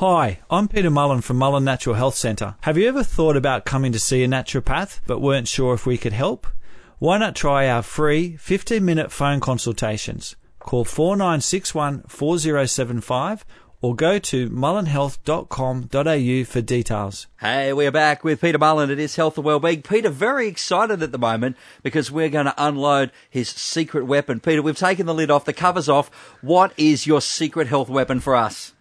Hi, I'm Peter Mullen from Mullen Natural Health Centre. Have you ever thought about coming to see a naturopath but weren't sure if we could help? Why not try our free 15 minute phone consultations? Call 4961 4075 or go to mullenhealth.com.au for details. Hey, we're back with Peter Mullen. It is Health and Wellbeing. Peter, very excited at the moment because we're going to unload his secret weapon. Peter, we've taken the lid off, the cover's off. What is your secret health weapon for us?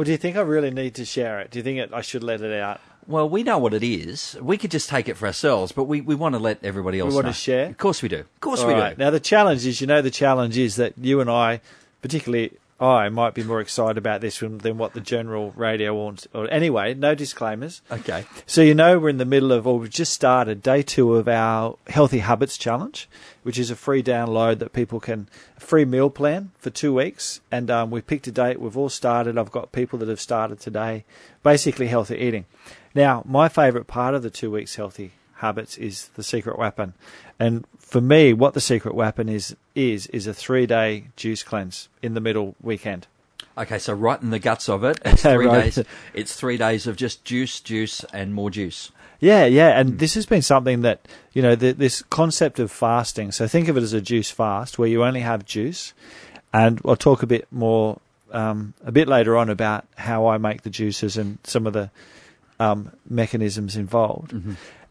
Well, do you think I really need to share it? Do you think it, I should let it out? Well, we know what it is. We could just take it for ourselves, but we, we want to let everybody else We want know. to share? Of course we do. Of course All we right. do. Now, the challenge is, you know, the challenge is that you and I, particularly I, might be more excited about this than, than what the general radio wants. Or anyway, no disclaimers. Okay. So you know we're in the middle of, or we've just started day two of our Healthy Habits Challenge, which is a free download that people can, a free meal plan for two weeks. And um, we've picked a date. We've all started. I've got people that have started today. Basically, healthy eating. Now, my favourite part of the two weeks healthy habits is the secret weapon. And for me, what the secret weapon is is is a three day juice cleanse in the middle weekend. Okay, so right in the guts of it, it's three Right. days. It's three days of just juice, juice, and more juice. Yeah, yeah, and this has been something that you know the, this concept of fasting. So think of it as a juice fast, where you only have juice, and I'll talk a bit more um, a bit later on about how I make the juices and some of the um, mechanisms involved.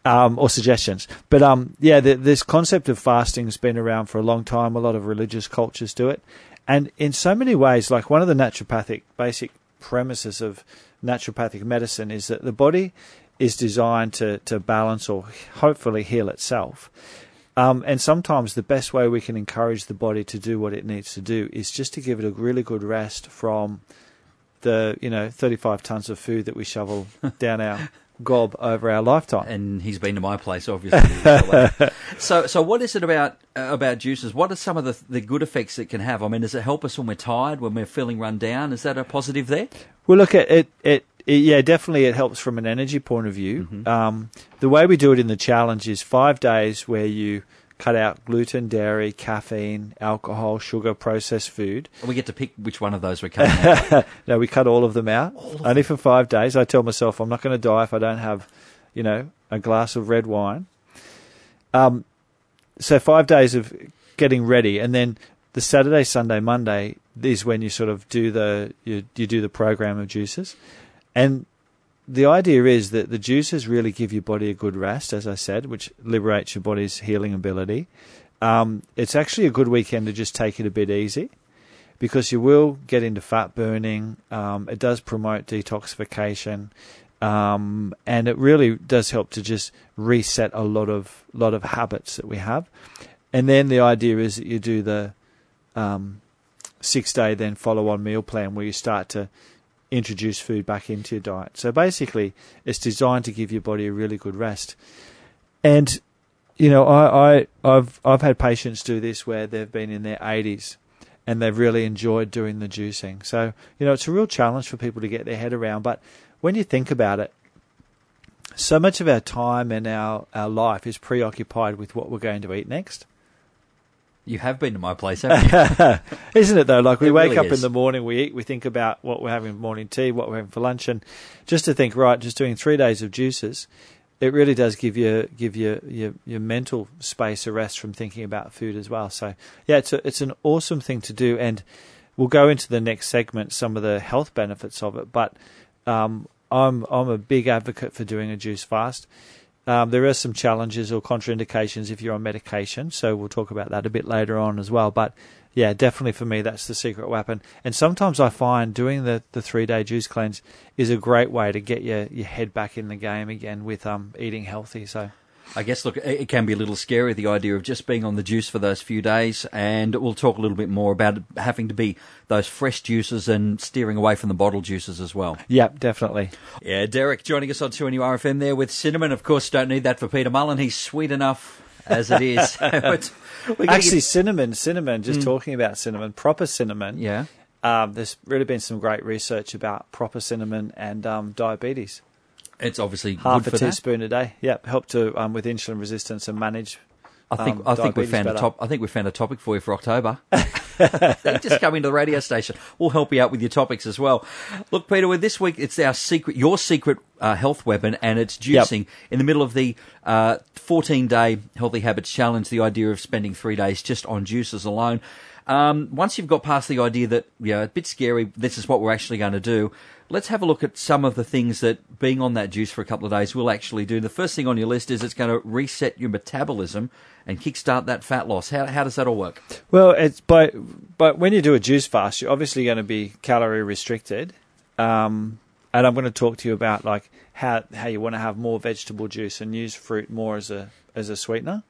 Um, or suggestions, but um, yeah, the, this concept of fasting has been around for a long time. A lot of religious cultures do it, and in so many ways, like one of the naturopathic basic premises of naturopathic medicine is that the body is designed to, to balance or hopefully heal itself. Um, and sometimes the best way we can encourage the body to do what it needs to do is just to give it a really good rest from the you know 35 tons of food that we shovel down our gob over our lifetime. And he's been to my place, obviously. so, so what is it about uh, about juices? What are some of the the good effects it can have? I mean, does it help us when we're tired, when we're feeling run down? Is that a positive there? Well, look at it, it. it yeah, definitely, it helps from an energy point of view. Um, the way we do it in the challenge is five days where you cut out gluten, dairy, caffeine, alcohol, sugar, processed food. And we get to pick which one of those we're cutting. out. no, we cut all of them out. Only for five days. I tell myself I'm not going to die if I don't have, you know, a glass of red wine. Um, so five days of getting ready, and then the Saturday, Sunday, Monday is when you sort of do the you, you do the program of juices, and the idea is that the juices really give your body a good rest, as I said, which liberates your body's healing ability. Um, it's actually a good weekend to just take it a bit easy because you will get into fat burning. Um, it does promote detoxification, um, and it really does help to just reset a lot of lot of habits that we have. And then the idea is that you do the um, six day then follow on meal plan where you start to introduce food back into your diet. So basically, it's designed to give your body a really good rest. And you know, I, I I've I've had patients do this where they've been in their 80s and they've really enjoyed doing the juicing. So you know, it's a real challenge for people to get their head around. But when you think about it, so much of our time and our, our life is preoccupied with what we're going to eat next. You have been to my place, haven't you? Isn't it though? Like we It wake really up is. in the morning, we eat, we think about what we're having for morning tea, what we're having for lunch, and just to think, right, just doing three days of juices, it really does give you give you your your mental space a rest from thinking about food as well. So yeah, it's a, it's an awesome thing to do, and we'll go into the next segment some of the health benefits of it. But um, I'm I'm a big advocate for doing a juice fast. Um, there are some challenges or contraindications if you're on medication, so we'll talk about that a bit later on as well. But yeah, definitely for me, that's the secret weapon. And sometimes I find doing the, the three day juice cleanse is a great way to get your, your head back in the game again with um, eating healthy. So I guess, look, it can be a little scary, the idea of just being on the juice for those few days, and we'll talk a little bit more about having to be those fresh juices and steering away from the bottled juices as well. Yep, definitely. Yeah, Derek joining us on 2NURFM there with cinnamon. Of course, don't need that for Peter Mullen. He's sweet enough as it is. But Actually, get- cinnamon, cinnamon. Just talking about cinnamon, proper cinnamon. yeah. Um, there's really been some great research about proper cinnamon and um, diabetes. It's obviously Half good a for that. teaspoon a day. Yep, help to um, with insulin resistance and manage. I think um, I think we found a better. top. I think we found a topic for you for October. just come into the radio station. We'll help you out with your topics as well. Look, Peter, with this week, it's our secret, your secret uh, health weapon, and it's juicing in the middle of the uh, 14 day Healthy Habits Challenge. The idea of spending three days just on juices alone. Um, once you've got past the idea that, know, a bit scary, this is what we're actually going to do, let's have a look at some of the things that being on that juice for a couple of days will actually do. The first thing on your list is it's going to reset your metabolism and kickstart that fat loss. How, how does that all work? Well, it's but but when you do a juice fast, you're obviously going to be calorie restricted, um, and I'm going to talk to you about like how how you want to have more vegetable juice and use fruit more as a as a sweetener.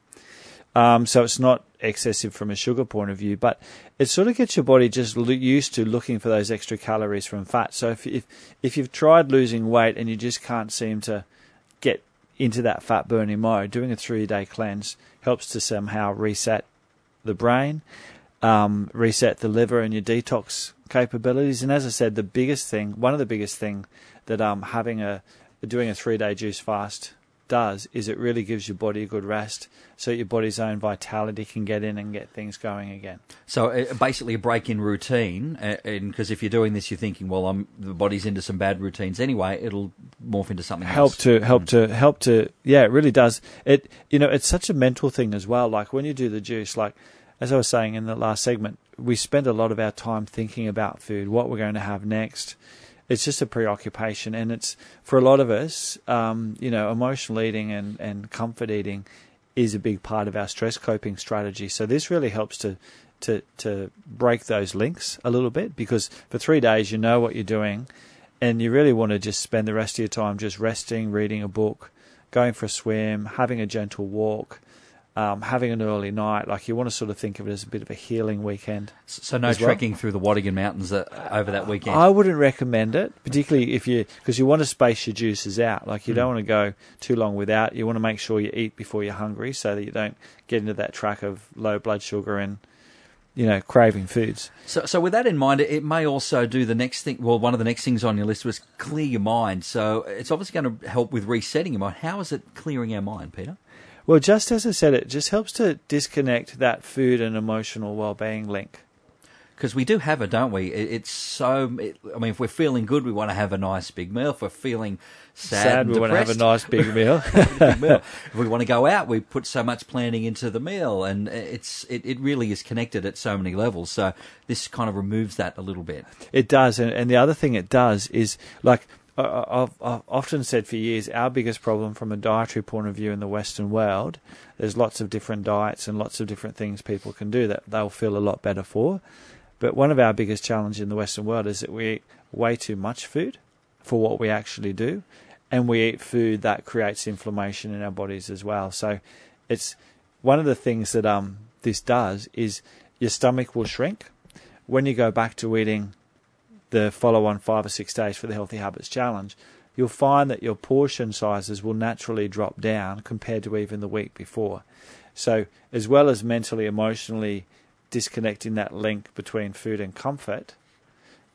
Um, so it's not excessive from a sugar point of view, but it sort of gets your body just used to looking for those extra calories from fat. So if, if if you've tried losing weight and you just can't seem to get into that fat burning mode, doing a three day cleanse helps to somehow reset the brain, um, reset the liver and your detox capabilities. And as I said, the biggest thing, one of the biggest thing that um, having a doing a three day juice fast does is it really gives your body a good rest so your body's own vitality can get in and get things going again. So uh, basically, a break in routine, uh, and because if you're doing this, you're thinking, well, I'm the body's into some bad routines anyway. It'll morph into something help else. to help to help to yeah it really does it you know it's such a mental thing as well like when you do the juice like as i was saying in the last segment we spend a lot of our time thinking about food what we're going to have next it's just a preoccupation and it's for a lot of us um, you know emotional eating and, and comfort eating is a big part of our stress coping strategy. So this really helps to to to break those links a little bit because for three days you know what you're doing and you really want to just spend the rest of your time just resting, reading a book, going for a swim, having a gentle walk, um, having an early night. Like you want to sort of think of it as a bit of a healing weekend. So no as well. trekking through the Watagan Mountains uh, over that weekend. I wouldn't recommend it, particularly if you because you want to space your juices out. Like you don't want to go too long without. You want to make sure you eat before you're hungry, so that you don't get into that track of low blood sugar and you know craving foods. So, so with that in mind, it may also do the next thing. Well, one of the next things on your list was clear your mind. So it's obviously going to help with resetting your mind. How is it clearing our mind, Peter? Well, just as I said, it just helps to disconnect that food and emotional well-being link. Because we do have it, don't we? It, it's so. It, I mean, if we're feeling good, we want to have a nice big meal. If we're feeling sad, Sad, we want to have a nice big meal. big meal. If we want to go out, we put so much planning into the meal, and it's it, it really is connected at so many levels. So this kind of removes that a little bit. It does, and, and the other thing it does is like I've, I've often said for years, our biggest problem from a dietary point of view in the Western world, there's lots of different diets and lots of different things people can do that they'll feel a lot better for. But one of our biggest challenges in the Western world is that we eat way too much food for what we actually do, and we eat food that creates inflammation in our bodies as well. So it's one of the things that um this does is your stomach will shrink when you go back to eating the follow on five or six days for the Healthy Habits Challenge, you'll find that your portion sizes will naturally drop down compared to even the week before. So, as well as mentally, emotionally disconnecting that link between food and comfort,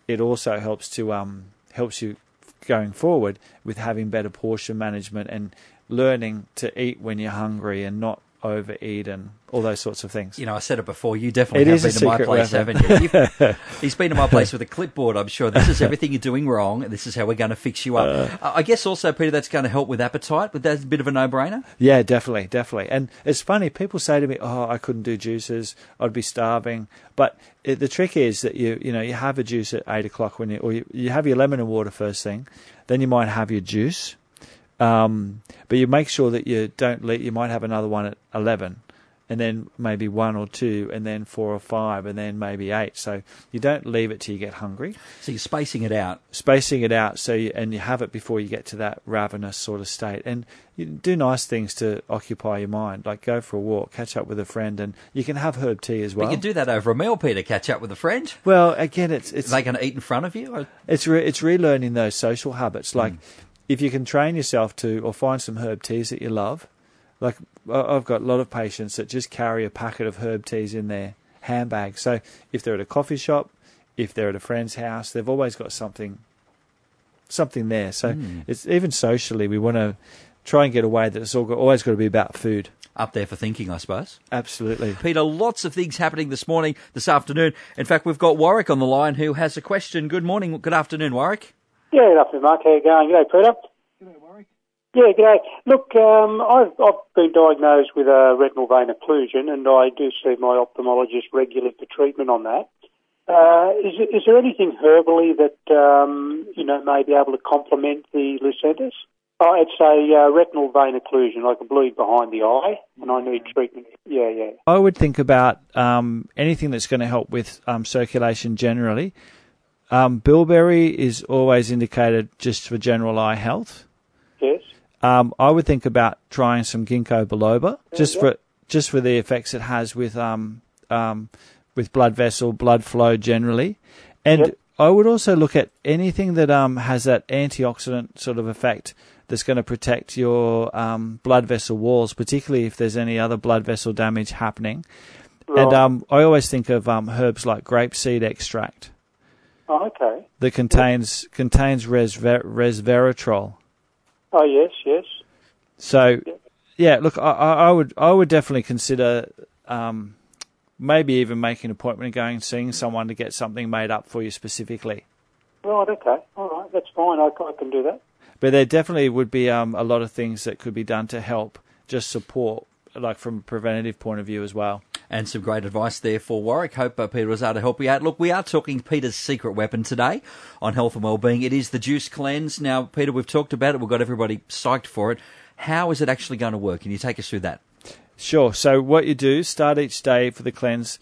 it also helps to um, helps you going forward with having better portion management and learning to eat when you're hungry and not overeat and all those sorts of things. You know, I said it before. You definitely It have been to my place, weapon. haven't you? He's been to my place with a clipboard. I'm sure this is everything you're doing wrong, and this is how we're going to fix you up. Uh. I guess also, Peter, that's going to help with appetite. But that's a bit of a no-brainer. Yeah, definitely, definitely. And it's funny, people say to me, "Oh, I couldn't do juices. I'd be starving." But it, the trick is that you, you know, you have a juice at eight o'clock when you, or you, you have your lemon and water first thing, then you might have your juice, um, but you make sure that you don't let. You might have another one at eleven, and then maybe one or two, and then four or five, and then maybe eight. So you don't leave it till you get hungry So you're spacing it out. spacing it out so you, and you have it before you get to that ravenous sort of state and you do nice things to occupy your mind like go for a walk catch up with a friend and you can have herb tea as well But you can do that over a meal, Peter. Catch up with a friend. well again it's Are it's they going to eat in front of you? Or- it's re- it's relearning those social habits like if you can train yourself to or find some herb teas that you love like I've got a lot of patients that just carry a packet of herb teas in their handbag so if they're at a coffee shop if they're at a friend's house they've always got something something there so Mm. it's even socially we want to try and get away that it's all got, always got to be about food up there for thinking, I suppose. Absolutely. Peter, lots of things happening this morning, this afternoon. In fact, we've got Warwick on the line who has a question. Good morning, good afternoon, Warwick. Yeah, good afternoon, Mark. How you going? G'day, Peter. G'day, Warwick. Yeah, g'day. Look, um, I've, I've been diagnosed with a retinal vein occlusion, and I do see my ophthalmologist regularly for treatment on that. Uh, is, is there anything herbally that um, you know may be able to complement the Lucentis? Oh, it's a uh, retinal vein occlusion, like a bleed behind the eye, and I need treatment. Yeah, yeah. I would think about um, anything that's going to help with um, circulation generally. Um, bilberry is always indicated just for general eye health. Yes. Um, I would think about trying some ginkgo biloba just yeah. for just for the effects it has with um, um, with blood vessel blood flow generally, and Yep. I would also look at anything that um, has that antioxidant sort of effect that's going to protect your um, blood vessel walls, particularly if there's any other blood vessel damage happening. And um, I always think of um, herbs like grapeseed extract Oh, okay. that contains contains resver- resveratrol. Oh, yes, yes. So, Yeah. yeah, look, I, I I would I would definitely consider um, maybe even making an appointment and going and seeing someone to get something made up for you specifically. Right, okay. All right, that's fine. I, I can do that. But there definitely would be um, a lot of things that could be done to help just support, like from a preventative point of view as well. And some great advice there for Warwick. Hope uh, Peter was able to help you out. Look, we are talking Peter's secret weapon today on health and wellbeing. It is the juice cleanse. Now, Peter, we've talked about it. We've got everybody psyched for it. How is it actually going to work? Can you take us through that? Sure. So what you do, start each day for the cleanse.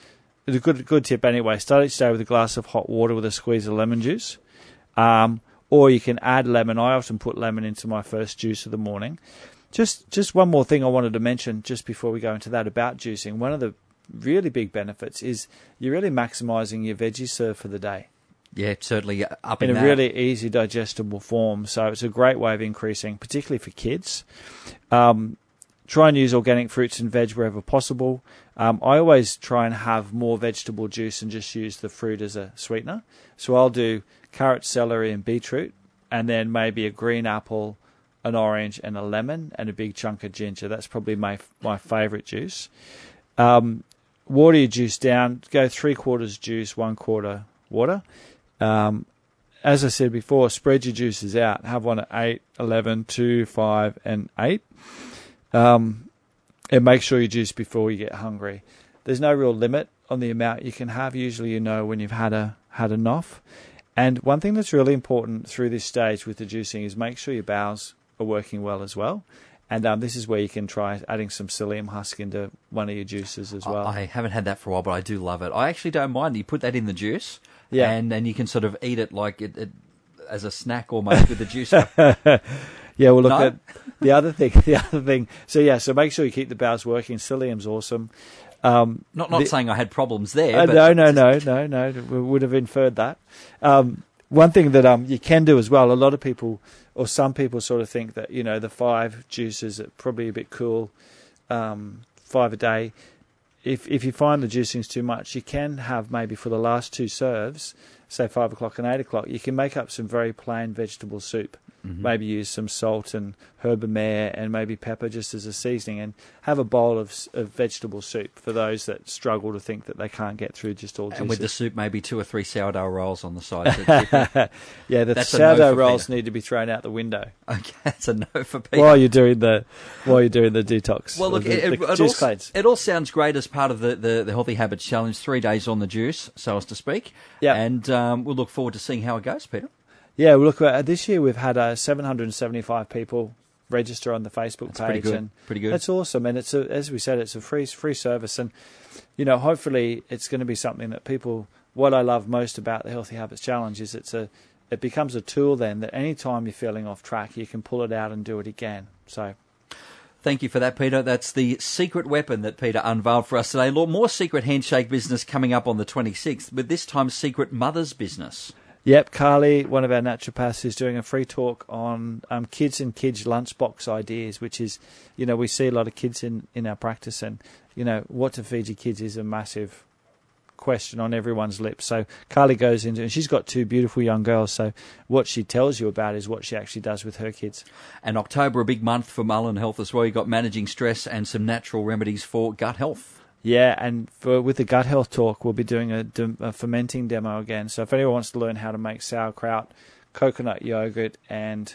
It's a good good tip anyway. Start each day with a glass of hot water with a squeeze of lemon juice, um, or you can add lemon. I often put lemon into my first juice of the morning. Just just one more thing I wanted to mention just before we go into that about juicing. One of the really big benefits is you're really maximising your veggie serve for the day Yeah, certainly up in in, a that. really easy digestible form. So it's a great way of increasing, particularly for kids. Um, try and use organic fruits and veg wherever possible. Um, I always try and have more vegetable juice and just use the fruit as a sweetener. So I'll do carrot, celery, and beetroot, and then maybe a green apple, an orange, and a lemon, and a big chunk of ginger. That's probably my my favourite juice. Um, water your juice down. Go three quarters juice, one quarter water. Um, as I said before, spread your juices out. Have one at 8, 11, 2, 5, and 8. Um, and make sure you juice before you get hungry. There's no real limit on the amount you can have. Usually, you know when you've had a had enough. And one thing that's really important through this stage with the juicing is make sure your bowels are working well as well. And um, this is where you can try adding some psyllium husk into one of your juices as well. I haven't had that for a while, but I do love it. I actually don't mind. You put that in the juice, Yeah. and then you can sort of eat it like it, it as a snack almost with the juice. Yeah, well, look No? at the other thing. The other thing. So yeah, so make sure you keep the bowels working. Psyllium's awesome. Um, Not not The- saying I had problems there. uh, but no, no, no, no, no. We would have inferred that. Um, one thing that um, you can do as well. A lot of people, or some people, sort of think that you know the five juices are probably a bit cool. Um, five a day. If if you find the juicing's too much, you can have maybe for the last two serves, say five o'clock and eight o'clock, you can make up some very plain vegetable soup. Mm-hmm. Maybe use some salt and herbamare and maybe pepper just as a seasoning, and have a bowl of, of vegetable soup for those that struggle to think that they can't get through just all juices. And with the soup, maybe two or three sourdough rolls on the side. Yeah, the That's a no sourdough rolls need to be thrown out the window okay, that's a no for Peter. while you're doing the while you're doing the detox. Well, look, the, it, the it, all, it all sounds great as part of the, the, the Healthy Habits Challenge, three days on the juice, so as to speak. Yeah. And um, we'll look forward to seeing how it goes, Peter. Yeah, well, look, uh, this year we've had uh, 775 people register on the Facebook That's page, pretty good. and Pretty good. that's awesome. And it's a, as we said, it's a free free service, and you know, hopefully, it's going to be something that people. What I love most about the Healthy Habits Challenge is it's a it becomes a tool then that any time you're feeling off track, you can pull it out and do it again. So Thank you for that, Peter. That's the secret weapon that Peter unveiled for us today. More secret handshake business coming up on the 26th, but this time secret mother's business. Yep, Carly, one of our naturopaths, is doing a free talk on um, kids and kids lunchbox ideas, which is, you know, we see a lot of kids in, in our practice, and you know, what to feed your kids is a massive question on everyone's lips. So Carly goes into, and she's got two beautiful young girls. So what she tells you about is what she actually does with her kids. And October, a big month for Mullen Health as well. You've got managing stress and some natural remedies for gut health. Yeah, and for, with the gut health talk, we'll be doing a, a fermenting demo again. So if anyone wants to learn how to make sauerkraut, coconut yogurt, and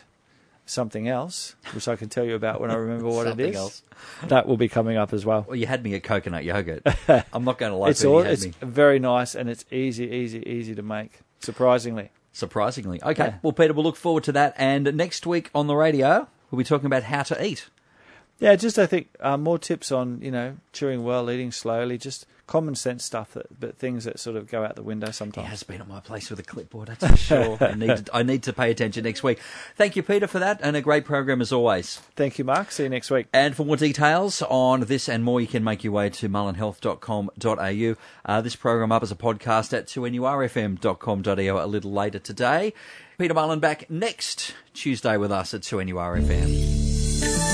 something else, which I can tell you about when I remember what it is, else. That will be coming up as well. Well, you had me at coconut yogurt. I'm not going to lie it's to you. all, it's me. very nice and it's easy, easy, easy to make. Surprisingly, Surprisingly. Okay. Yeah. Well, Peter, we'll look forward to that. And next week on the radio, we'll be talking about how to eat. Yeah. Just I think uh, more tips on you know chewing well, eating slowly, just common sense stuff that, but things that sort of go out the window He sometimes. has been at my place with a clipboard, that's for sure. I need, to, I need to pay attention next week. Thank you, Peter, for that, and a great program as always. Thank you, Mark. See you next week. And for more details on this and more, you can make your way to mullenhealth.com.au. Uh, this program up as a podcast at 2nurfm.com.au a little later today. Peter Mullen back next Tuesday with us at 2NURFM.